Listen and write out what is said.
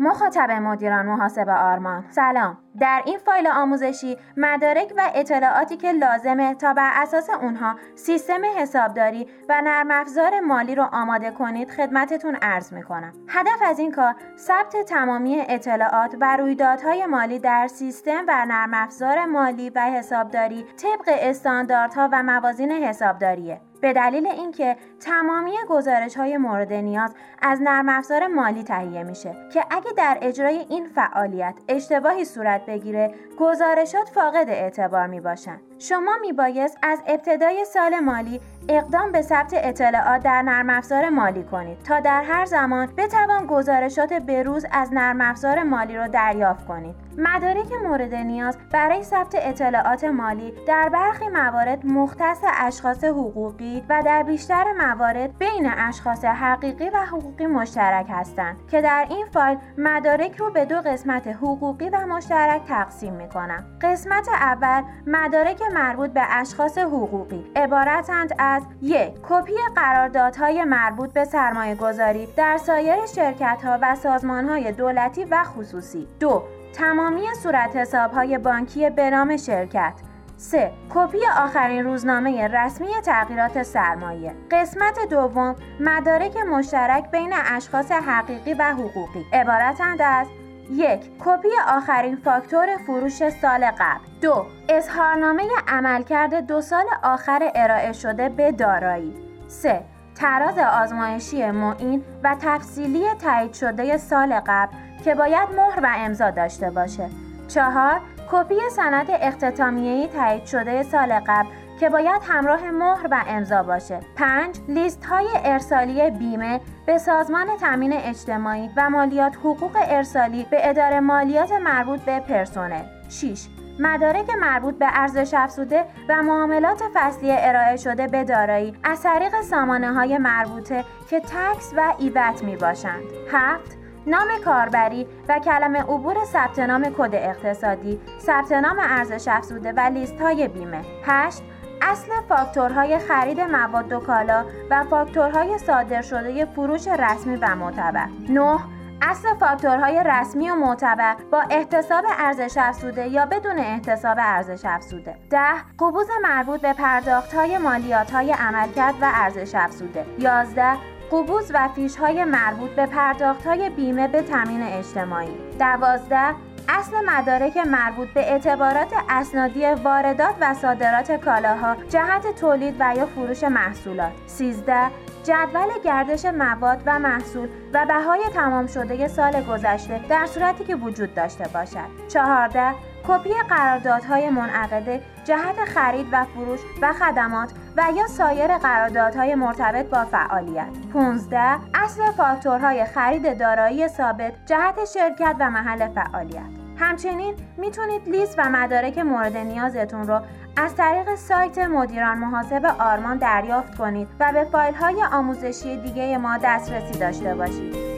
مخاطب مدیران محاسب آرمان. سلام. در این فایل آموزشی مدارک و اطلاعاتی که لازمه تا بر اساس اونها سیستم حسابداری و نرم افزار مالی رو آماده کنید خدمتتون عرض می‌کنم. هدف از این کار ثبت تمامی اطلاعات و رویدادهای مالی در سیستم و نرم افزار مالی و حسابداری طبق استانداردها و موازین حسابداریه. به دلیل اینکه تمامی گزارش های مورد نیاز از نرم افزار مالی تهیه میشه که اگه در اجرای این فعالیت اشتباهی صورت بگیره گزارشات فاقد اعتبار می باشن. شما می بایست از ابتدای سال مالی اقدام به ثبت اطلاعات در نرم افزار مالی کنید تا در هر زمان بتوان گزارشات بروز از نرم افزار مالی را دریافت کنید. مدارک مورد نیاز برای ثبت اطلاعات مالی در برخی موارد مختص اشخاص حقوقی و در بیشتر موارد بین اشخاص حقیقی و حقوقی مشترک هستند که در این فایل مدارک رو به دو قسمت حقوقی و مشترک تقسیم می کنم. قسمت اول مدارک مربوط به اشخاص حقوقی. عبارتند از یک کپی قراردادهای مربوط به سرمایه گذاری در سایر شرکت ها و سازمان های دولتی و خصوصی. دو تمامی صورت حساب های بانکی به نام شرکت. 3. کپی آخرین روزنامه رسمی تغییرات سرمایه. قسمت دوم مدارک مشترک بین اشخاص حقیقی و حقوقی. عبارتند از یک کپی آخرین فاکتور فروش سال قبل. دو اظهارنامه عملکرد دو سال آخر ارائه شده به دارایی. سه تراز آزمایشی معین و تفصیلی تایید شده سال قبل که باید مهر و امضا داشته باشه. چهار کپی سند اختتامیه‌ای تایید شده سال قبل که باید همراه مهر و امضا باشه. 5. لیست های ارسالی بیمه به سازمان تامین اجتماعی و مالیات حقوق ارسالی به اداره مالیات مربوط به پرسنل. 6. مدارک مربوط به ارزش افزوده و معاملات فصلی ارائه شده به دارایی از طریق سامانه های مربوطه که تکس و ایوت می باشند. 7. نام کاربری و کلمه عبور ثبت نام کد اقتصادی، ثبت نام ارزش افزوده و لیست های بیمه. 8. اصل فاکتورهای خرید مواد و کالا و فاکتورهای صادر شده فروش رسمی و معتبر. 9 اصل فاکتورهای رسمی و معتبر با احتساب ارزش افزوده یا بدون احتساب ارزش افزوده. 10 قبوز مربوط به پرداختهای مالیاتهای عملکرد و ارزش افزوده. 11 قبوز و فیش های مربوط به پرداخت های بیمه به تامین اجتماعی. 12 اصل مدارک مربوط به اعتبارات اسنادی واردات و صادرات کالاها جهت تولید و یا فروش محصولات. 13 جدول گردش مواد و محصول و بهای تمام شده سال گذشته در صورتی که وجود داشته باشد. 14 کپی قراردادهای منعقده جهت خرید و فروش و خدمات و یا سایر قراردادهای مرتبط با فعالیت. 15 اصل فاکتورهای خرید دارایی ثابت جهت شرکت و محل فعالیت. همچنین می‌تونید لیست و مدارک مورد نیازتون رو از طریق سایت مدیران محاسب آرمان دریافت کنید و به فایل های آموزشی دیگه ما دسترسی داشته باشید.